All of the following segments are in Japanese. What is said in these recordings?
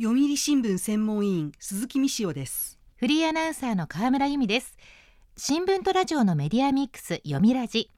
読売新聞専門委員鈴木美潮です。フリーアナウンサーの河村由美です。新聞とラジオのメディアミックス読みラジ。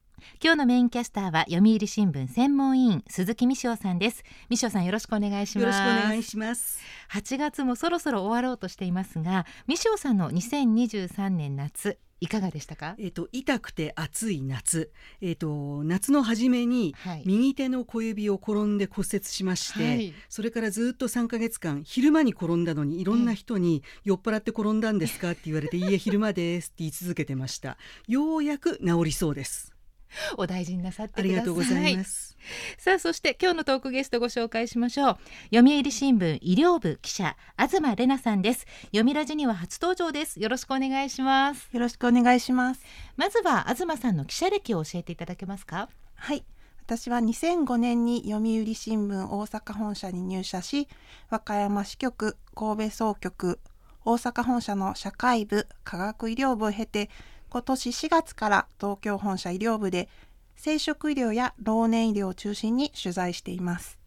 今日のメインキャスターは読売新聞専門委員鈴木美潮さんです。美潮さんよろしくお願いします。よろしくお願いします。8月もそろそろ終わろうとしていますが美潮さんの2023年夏いかがでしたか？えっ、と痛くて暑い夏。えっ、と夏の初めにはい。右手の小指を転んで骨折しまして、はい。それからずっと3ヶ月間昼間に転んだのにいろんな人に酔っ払って転んだんですかって言われていいえ昼間ですって言い続けてました。ようやく治りそうです お大事になさってありがとうございます。さあそして今日のトークゲストご紹介しましょう。読売新聞医療部記者東玲奈さんです。読みラジには初登場です。よろしくお願いします。よろしくお願いします。まずは東さんの記者歴を教えていただけますか？はい。私は2005年に読売新聞大阪本社に入社し、和歌山支局、神戸総局、大阪本社の社会部、科学医療部を経て、今年4月から東京本社医療部で生殖医療や老年医療を中心に取材しています。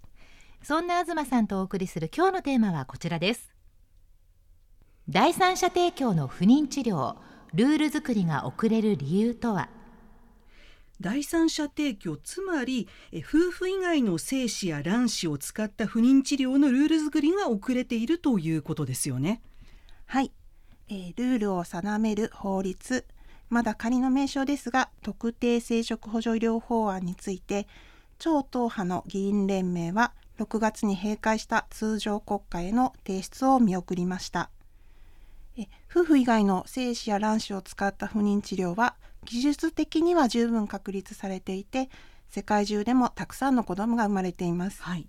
そんな東さんとお送りする今日のテーマはこちらです。第三者提供の不妊治療ルール作りが遅れる理由とは？第三者提供つまりえ夫婦以外の精子や卵子を使った不妊治療のルール作りが遅れているということですよね。はい、えールールを定める法律まだ仮の名称ですが特定生殖補助医療法案について超党派の議員連盟は6月に閉会した通常国会への提出を見送りました。え夫婦以外の精子や卵子を使った不妊治療は技術的には十分確立されていて世界中でもたくさんの子どもが生まれています。はい。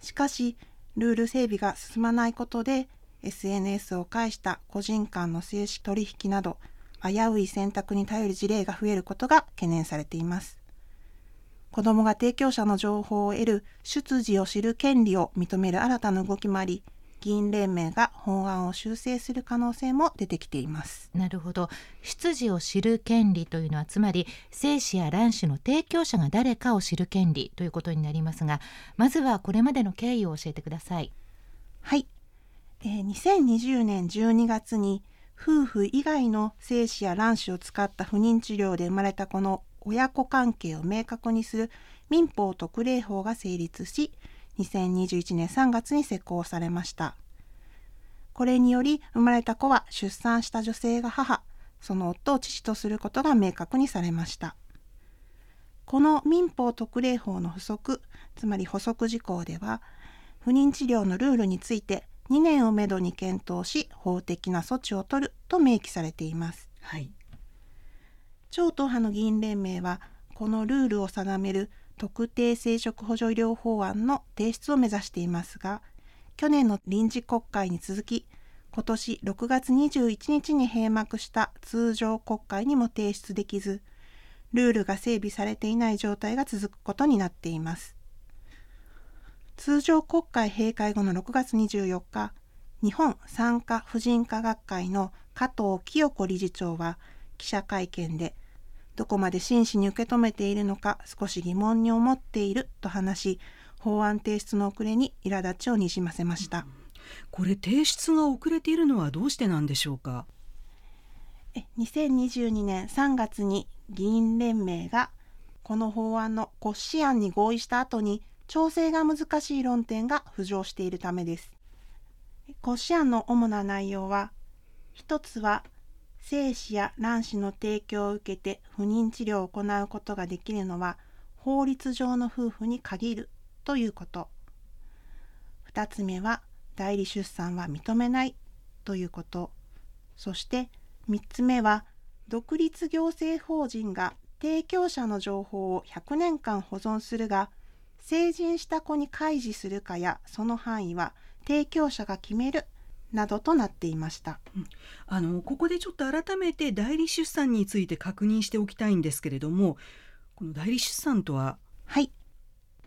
しかしルール整備が進まないことで SNS を介した個人間の精子取引など危うい選択に頼る事例が増えることが懸念されています。子どもが提供者の情報を得る出自を知る権利を認める新たな動きもあり議員連盟が法案を修正する可能性も出てきています。なるほど。出自を知る権利というのはつまり精子や卵子の提供者が誰かを知る権利ということになりますがまずはこれまでの経緯を教えてください。はい、えー2020年12月に夫婦以外の精子や卵子を使った不妊治療で生まれた子の親子関係を明確にする民法特例法が成立し2021年3月に施行されました。これにより生まれた子は出産した女性が母その夫を父とすることが明確にされました。この民法特例法の補足つまり補足事項では不妊治療のルールについて2年をめどに検討し法的な措置を取ると明記されています。はい。超党派の議員連盟はこのルールを定める特定生殖補助医療法案の提出を目指していますが去年の臨時国会に続き今年6月21日に閉幕した通常国会にも提出できずルールが整備されていない状態が続くことになっています通常国会閉会後の6月24日日本産科婦人科学会の加藤清子理事長は記者会見でどこまで真摯に受け止めているのか少し疑問に思っていると話し法案提出の遅れに苛立ちをにじませました、これ提出が遅れているのはどうしてなんでしょうか？え2022年3月に議員連盟がこの法案の骨子案に合意した後に調整が難しい論点が浮上しているためです。骨子案の主な内容は一つは精子や卵子の提供を受けて不妊治療を行うことができるのは法律上の夫婦に限るということ。二つ目は代理出産は認めないということ。そして3つ目は独立行政法人が提供者の情報を100年間保存するが成人した子に開示するかやその範囲は提供者が決めるなどとなっていました。あのここでちょっと改めて代理出産について確認しておきたいんですけれどもこの代理出産とは？はい。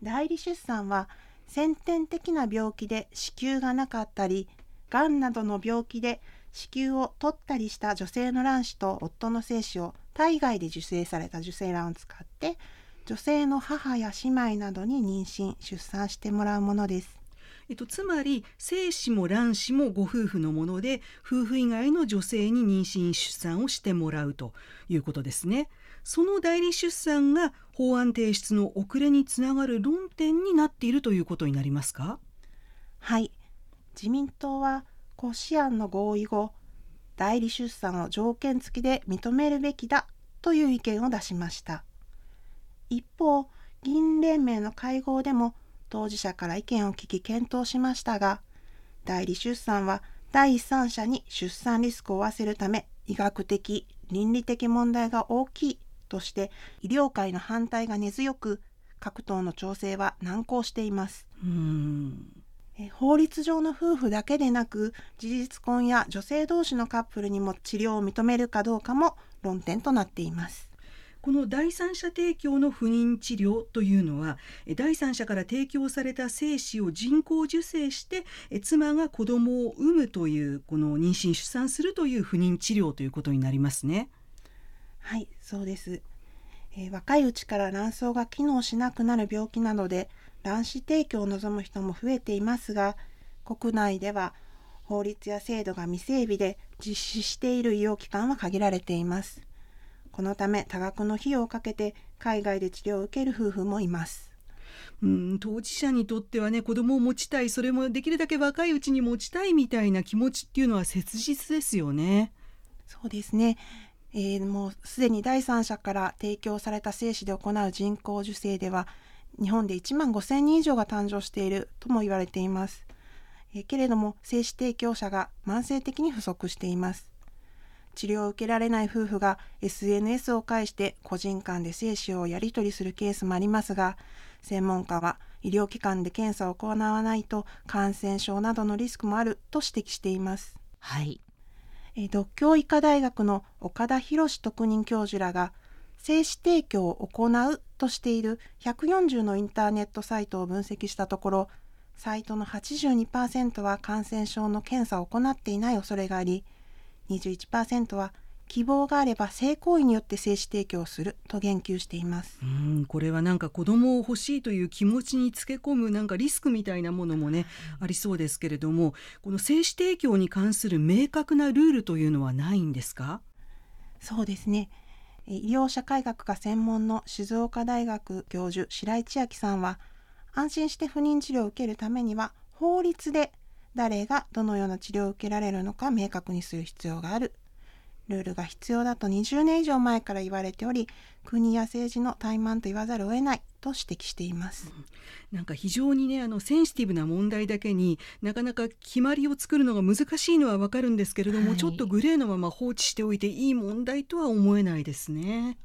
代理出産は先天的な病気で子宮がなかったり、がんなどの病気で子宮を取ったりした女性の卵子と夫の精子を体外で受精された受精卵を使って女性の母や姉妹などに妊娠出産してもらうものです。えっと、つまり精子も卵子もご夫婦のもので夫婦以外の女性に妊娠出産をしてもらうということですね。その代理出産が法案提出の遅れにつながる論点になっているということになりますか？はい。自民党は骨子案の合意後代理出産を条件付きで認めるべきだという意見を出しました一方議員連盟の会合でも当事者から意見を聞き検討しましたが代理出産は第三者に出産リスクを負わせるため医学的倫理的問題が大きいとして医療界の反対が根強く各党の調整は難航しています。法律上の夫婦だけでなく事実婚や女性同士のカップルにも治療を認めるかどうかも論点となっていますこの第三者提供の不妊治療というのは第三者から提供された精子を人工授精して妻が子供を産むというこの妊娠出産するという不妊治療ということになりますね。はいそうです、えー、若いうちから卵巣が機能しなくなる病気などで卵子提供を望む人も増えていますが国内では法律や制度が未整備で実施している医療機関は限られていますこのため多額の費用をかけて海外で治療を受ける夫婦もいます。うん当事者にとってはね子供を持ちたいそれもできるだけ若いうちに持ちたいみたいな気持ちっていうのは切実ですよね。そうですね。えー、もうすでに第三者から提供された精子で行う人工授精では日本で1万5000人以上が誕生しているとも言われています、えー、けれども精子提供者が慢性的に不足しています治療を受けられない夫婦が SNS を介して個人間で精子をやり取りするケースもありますが専門家は医療機関で検査を行わないと感染症などのリスクもあると指摘しています。はい。独協医科大学の岡田博特任教授らが精子提供を行うとしている140のインターネットサイトを分析したところサイトの82%は感染症の検査を行っていない恐れがあり21%は希望があれば性行為によって精子提供すると言及しています。うんこれはなんか子供を欲しいという気持ちにつけ込むなんかリスクみたいなものもね、ありそうですけれどもこの精子提供に関する明確なルールというのはないんですか？そうですね。医療社会学が専門の静岡大学教授白井千秋さんは安心して不妊治療を受けるためには法律で誰がどのような治療を受けられるのか明確にする必要がある。ルールが必要だと20年以上前から言われており国や政治の怠慢と言わざるを得ないと指摘しています、うん、なんか非常にねあのセンシティブな問題だけになかなか決まりを作るのが難しいのはわかるんですけれども、はい、ちょっとグレーのまま放置しておいていい問題とは思えないですね。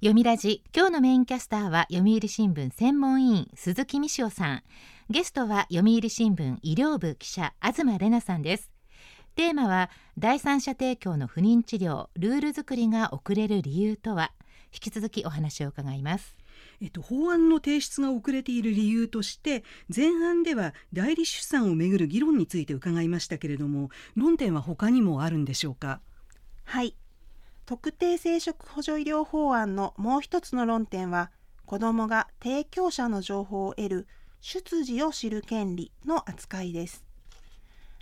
読みラジ。今日のメインキャスターは読売新聞専門委員鈴木美潮さんゲストは読売新聞医療部記者東玲奈さんです。テーマは第三者提供の不妊治療ルール作りが遅れる理由とは？引き続きお話を伺います。えっと、法案の提出が遅れている理由として前半では代理出産をめぐる議論について伺いましたけれども論点は他にもあるんでしょうか？はい。特定生殖補助医療法案のもう一つの論点は子どもが提供者の情報を得る出自を知る権利の扱いです。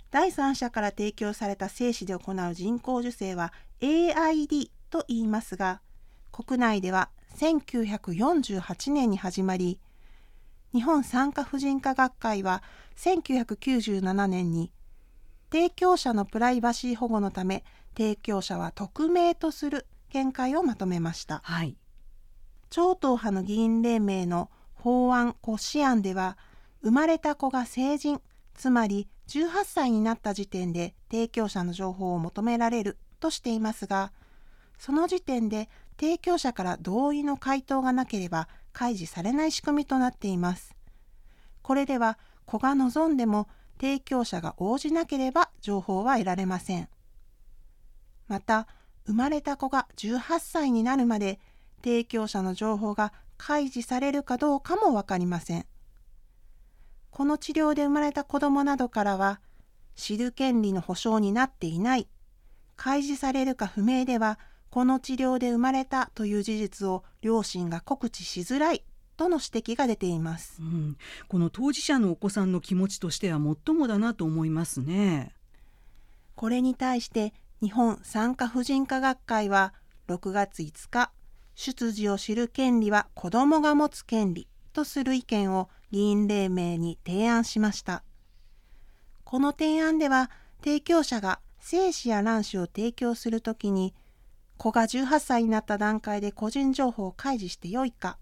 第三者から提供された精子で行う人工授精は AID と言いますが国内では1948年に始まり日本産科婦人科学会は1997年に提供者のプライバシー保護のため提供者は匿名とする見解をまとめました、はい、超党派の議員連盟の法案骨子案では生まれた子が成人つまり18歳になった時点で提供者の情報を求められるとしていますがその時点で提供者から同意の回答がなければ開示されない仕組みとなっています。これでは子が望んでも提供者が応じなければ情報は得られません。また生まれた子が18歳になるまで提供者の情報が開示されるかどうかも分かりません。この治療で生まれた子どもなどからは知る権利の保障になっていない開示されるか不明ではこの治療で生まれたという事実を両親が告知しづらいとの指摘が出ています、うん、この当事者のお子さんの気持ちとしては最もだなと思いますね。これに対して日本産科婦人科学会は6月5日出自を知る権利は子どもが持つ権利とする意見を議員連盟に提案しました。この提案では提供者が精子や卵子を提供するときに子が18歳になった段階で個人情報を開示してよいか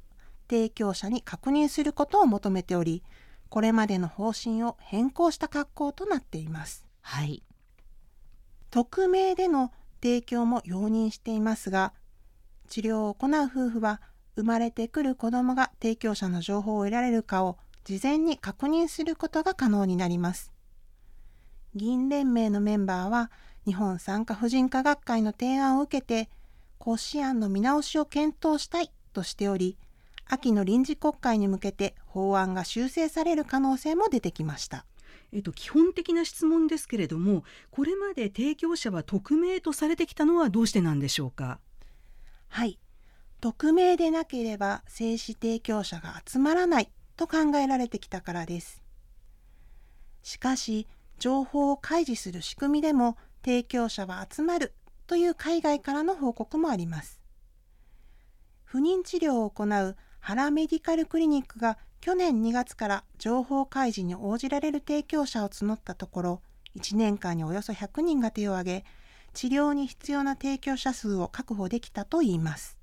提供者に確認することを求めておりこれまでの方針を変更した格好となっています。はい。匿名での提供も容認していますが治療を行う夫婦は生まれてくる子どもが提供者の情報を得られるかを事前に確認することが可能になります議員連盟のメンバーは日本産科婦人科学会の提案を受けて骨子案の見直しを検討したいとしており秋の臨時国会に向けて法案が修正される可能性も出てきました。えっと、基本的な質問ですけれどもこれまで提供者は匿名とされてきたのはどうしてなんでしょうか？はい。匿名でなければ精子提供者が集まらないと考えられてきたからです。しかし情報を開示する仕組みでも提供者は集まるという海外からの報告もあります。不妊治療を行うハラメディカルクリニックが去年2月から情報開示に応じられる提供者を募ったところ1年間におよそ100人が手を挙げ治療に必要な提供者数を確保できたといいます。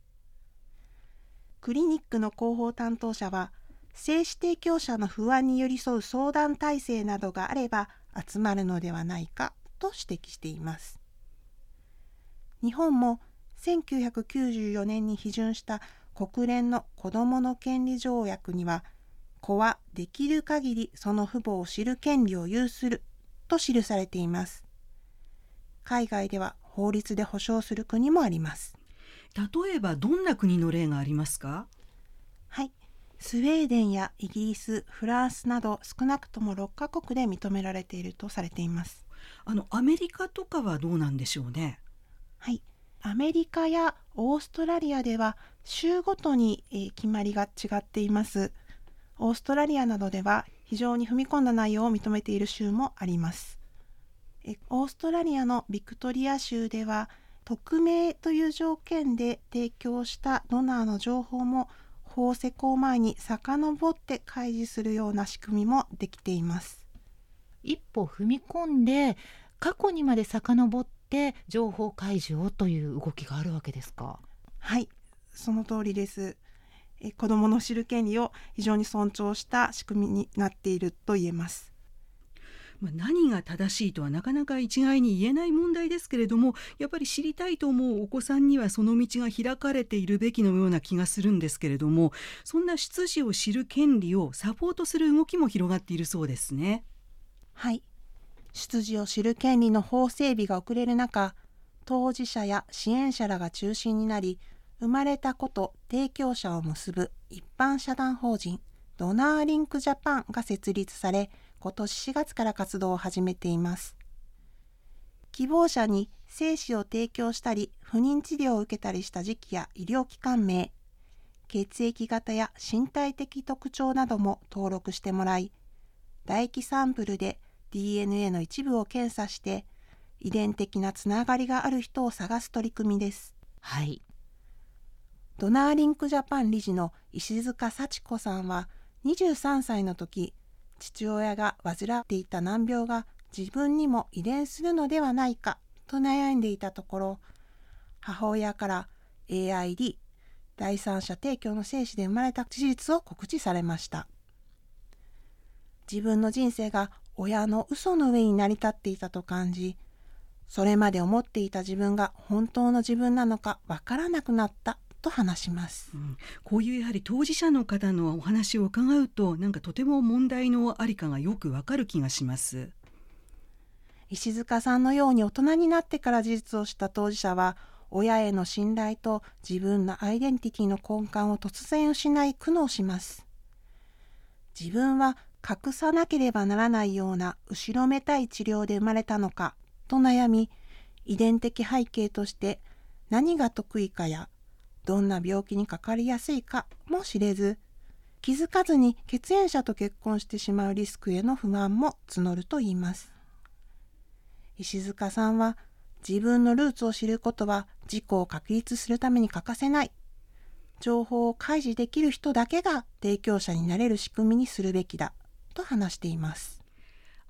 クリニックの広報担当者は精子提供者の不安に寄り添う相談体制などがあれば集まるのではないかと指摘しています。日本も1994年に批准した国連の子どもの権利条約には子はできる限りその父母を知る権利を有すると記されています。海外では法律で保障する国もあります。例えばどんな国の例がありますか？はい。スウェーデンやイギリスフランスなど少なくとも6カ国で認められているとされています。あのアメリカとかはどうなんでしょうね？はい。アメリカやオーストラリアでは州ごとに、え決まりが違っています。オーストラリアなどでは非常に踏み込んだ内容を認めている州もあります。えオーストラリアのビクトリア州では匿名という条件で提供したドナーの情報も法施行前に遡って開示するような仕組みもできています。一歩踏み込んで過去にまで遡って情報開示をという動きがあるわけですか？はいその通りです。え子どもの知る権利を非常に尊重した仕組みになっていると言えますまあ、何が正しいとはなかなか一概に言えない問題ですけれどもやっぱり知りたいと思うお子さんにはその道が開かれているべきのような気がするんですけれどもそんな出自を知る権利をサポートする動きも広がっているそうですね。はい出自を知る権利の法整備が遅れる中当事者や支援者らが中心になり生まれた子と提供者を結ぶ一般社団法人ドナーリンクジャパンが設立され今年4月から活動を始めています希望者に精子を提供したり不妊治療を受けたりした時期や医療機関名血液型や身体的特徴なども登録してもらい唾液サンプルで DNA の一部を検査して遺伝的なつながりがある人を探す取り組みです。はい。ドナーリンクジャパン理事の石塚幸子さんは23歳の時父親が患っていた難病が自分にも遺伝するのではないかと悩んでいたところ母親から AID 第三者提供の精子で生まれた事実を告知されました。自分の人生が親の嘘の上に成り立っていたと感じそれまで思っていた自分が本当の自分なのかわからなくなった。と話します、うん、こういうやはり当事者の方のお話を伺うとなんかとても問題のありかがよくわかる気がします。石塚さんのように大人になってから事実を知った当事者は親への信頼と自分のアイデンティティの根幹を突然失い苦悩します。自分は隠さなければならないような後ろめたい治療で生まれたのかと悩み遺伝的背景として何が得意かやどんな病気にかかりやすいかも知れず気づかずに血縁者と結婚してしまうリスクへの不満も募ると言います。石塚さんは自分のルーツを知ることは自己を確立するために欠かせない。情報を開示できる人だけが提供者になれる仕組みにするべきだと話しています。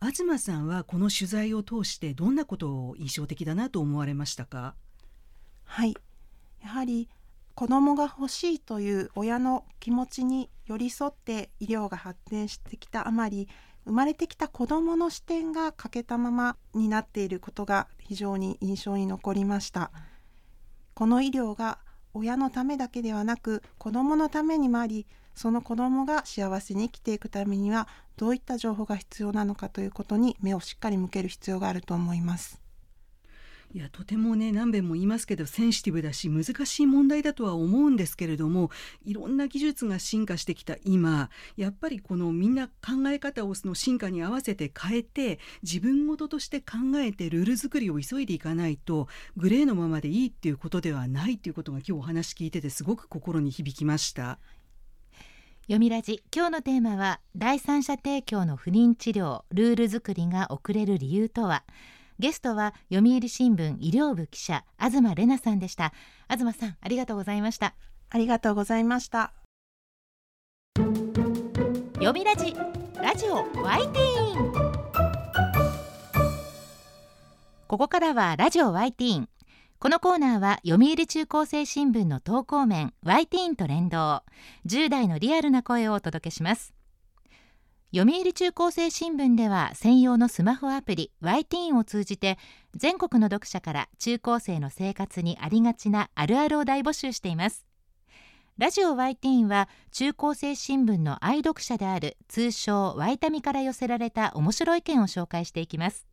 東さんはこの取材を通してどんなことを印象的だなと思われましたか？はい。やはり子供が欲しいという親の気持ちに寄り添って医療が発展してきたあまり生まれてきた子どもの視点が欠けたままになっていることが非常に印象に残りました。この医療が親のためだけではなく子どものためにもありその子どもが幸せに生きていくためにはどういった情報が必要なのかということに目をしっかり向ける必要があると思います。いやとてもね何べんも言いますけどセンシティブだし難しい問題だとは思うんですけれどもいろんな技術が進化してきた今やっぱりこのみんな考え方をその進化に合わせて変えて自分事として考えてルール作りを急いでいかないとグレーのままでいいっていうことではないっていうことが今日お話聞いててすごく心に響きました。読みラジ今日のテーマは第三者提供の不妊治療ルール作りが遅れる理由とは？ゲストは読売新聞医療部記者東玲奈さんでした。東さんありがとうございました。ありがとうございました。読みラジラジオワイティーン。ここからはラジオワイティーン。このコーナーは読売中高生新聞の投稿面ワイティーンと連動。10代のリアルな声をお届けします読売中高生新聞では専用のスマホアプリ y ティーンを通じて全国の読者から中高生の生活にありがちなあるあるを大募集しています。ラジオ y ティーンは中高生新聞の愛読者である通称ワイタミから寄せられた面白い意見を紹介していきます。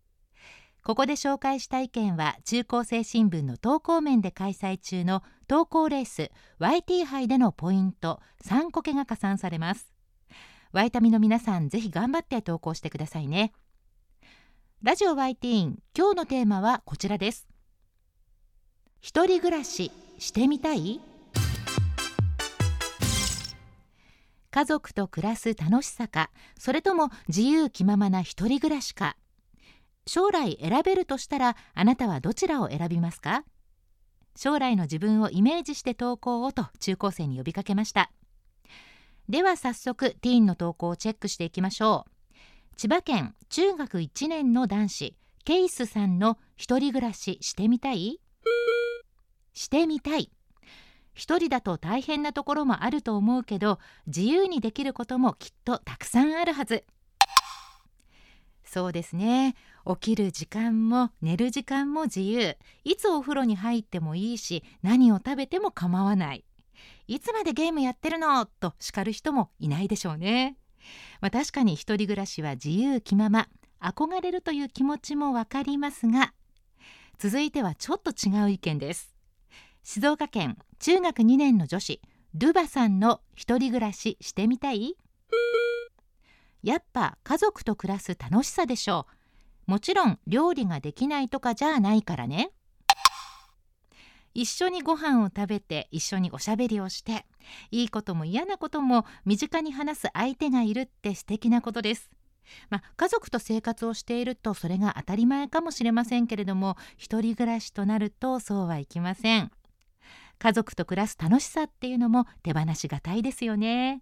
ここで紹介した意見は中高生新聞の投稿面で開催中の投稿レース YT 杯でのポイント3個けが加算されます。ワイタミの皆さんぜひ頑張って投稿してくださいね。ラジオワイティーン今日のテーマはこちらです。一人暮らししてみたい？家族と暮らす楽しさかそれとも自由気ままな一人暮らしか。将来選べるとしたらあなたはどちらを選びますか？将来の自分をイメージして投稿をと中高生に呼びかけました。では早速ティーンの投稿をチェックしていきましょう。千葉県中学1年の男子ケイスさんの一人暮らししてみたい？してみたい。一人だと大変なところもあると思うけど自由にできることもきっとたくさんあるはず。そうですね。起きる時間も寝る時間も自由。いつお風呂に入ってもいいし何を食べても構わない。いつまでゲームやってるの？と叱る人もいないでしょうね。まあ、確かに一人暮らしは自由気まま。憧れるという気持ちもわかりますが続いてはちょっと違う意見です。静岡県中学2年の女子ルバさんの一人暮らししてみたいやっぱ家族と暮らす楽しさでしょう。もちろん料理ができないとかじゃないからね。一緒にご飯を食べて一緒におしゃべりをしていいことも嫌なことも身近に話す相手がいるって素敵なことです。まあ、家族と生活をしているとそれが当たり前かもしれませんけれども一人暮らしとなるとそうはいきません。家族と暮らす楽しさっていうのも手放しがたいですよね。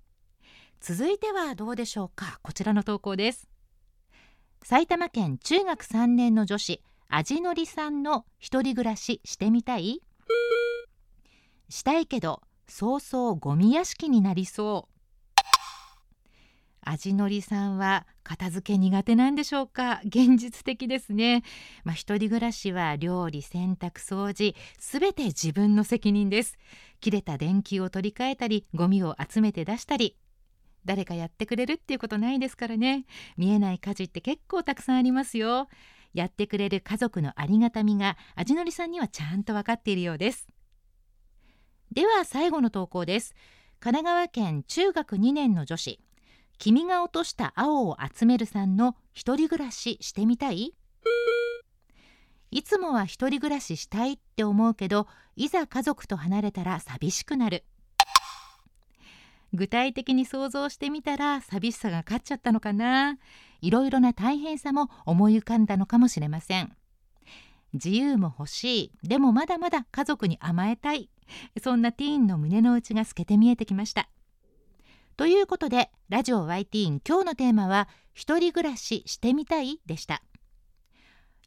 続いてはどうでしょうか？こちらの投稿です。埼玉県中学3年の女子味のりさんの一人暮らししてみたい？したいけどそうそうゴミ屋敷になりそう。味のりさんは片付け苦手なんでしょうか？現実的ですね。まあ、一人暮らしは料理洗濯掃除すべて自分の責任です。切れた電球を取り替えたりゴミを集めて出したり誰かやってくれるっていうことないですからね。見えない家事って結構たくさんありますよ。やってくれる家族のありがたみが味のりさんにはちゃんと分かっているようです。では最後の投稿です。神奈川県中学2年の女子。君が落とした青を集めるさんの一人暮らししてみたい？いつもは一人暮らししたいって思うけどいざ家族と離れたら寂しくなる。具体的に想像してみたら寂しさが勝っちゃったのかな。いろいろな大変さも思い浮かんだのかもしれません。自由も欲しい。でもまだまだ家族に甘えたい。そんなティーンの胸の内が透けて見えてきました。ということでラジオ Y ティーン今日のテーマは一人暮らししてみたいでした。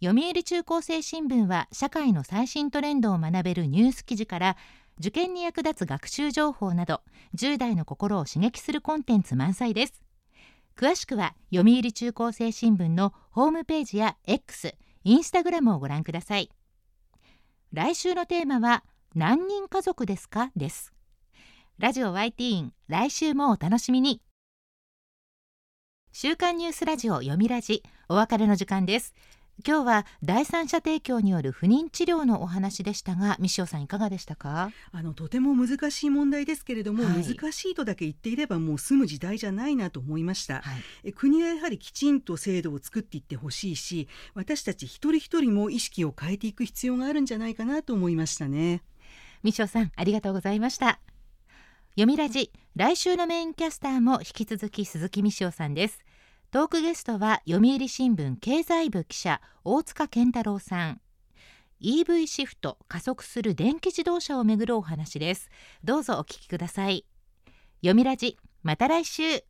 読売中高生新聞は社会の最新トレンドを学べるニュース記事から受験に役立つ学習情報など10代の心を刺激するコンテンツ満載です。詳しくは読売中高生新聞のホームページや X、インスタグラムをご覧ください。来週のテーマは何人家族ですか？です。ラジオ YT イン来週もお楽しみに。週刊ニュースラジオ読みラジお別れの時間です。今日は第三者提供による不妊治療のお話でしたが三塩さんいかがでしたか？あのとても難しい問題ですけれども、はい、難しいとだけ言っていればもう済む時代じゃないなと思いました、はい、え国はやはりきちんと制度を作っていってほしいし私たち一人一人も意識を変えていく必要があるんじゃないかなと思いましたね。三塩さんありがとうございました。読みラジ来週のメインキャスターも引き続き鈴木美塩さんですトークゲストは読売新聞経済部記者大塚健太郎さん。EV シフト加速する電気自動車をめぐるお話です。どうぞお聞きください。読みラジまた来週。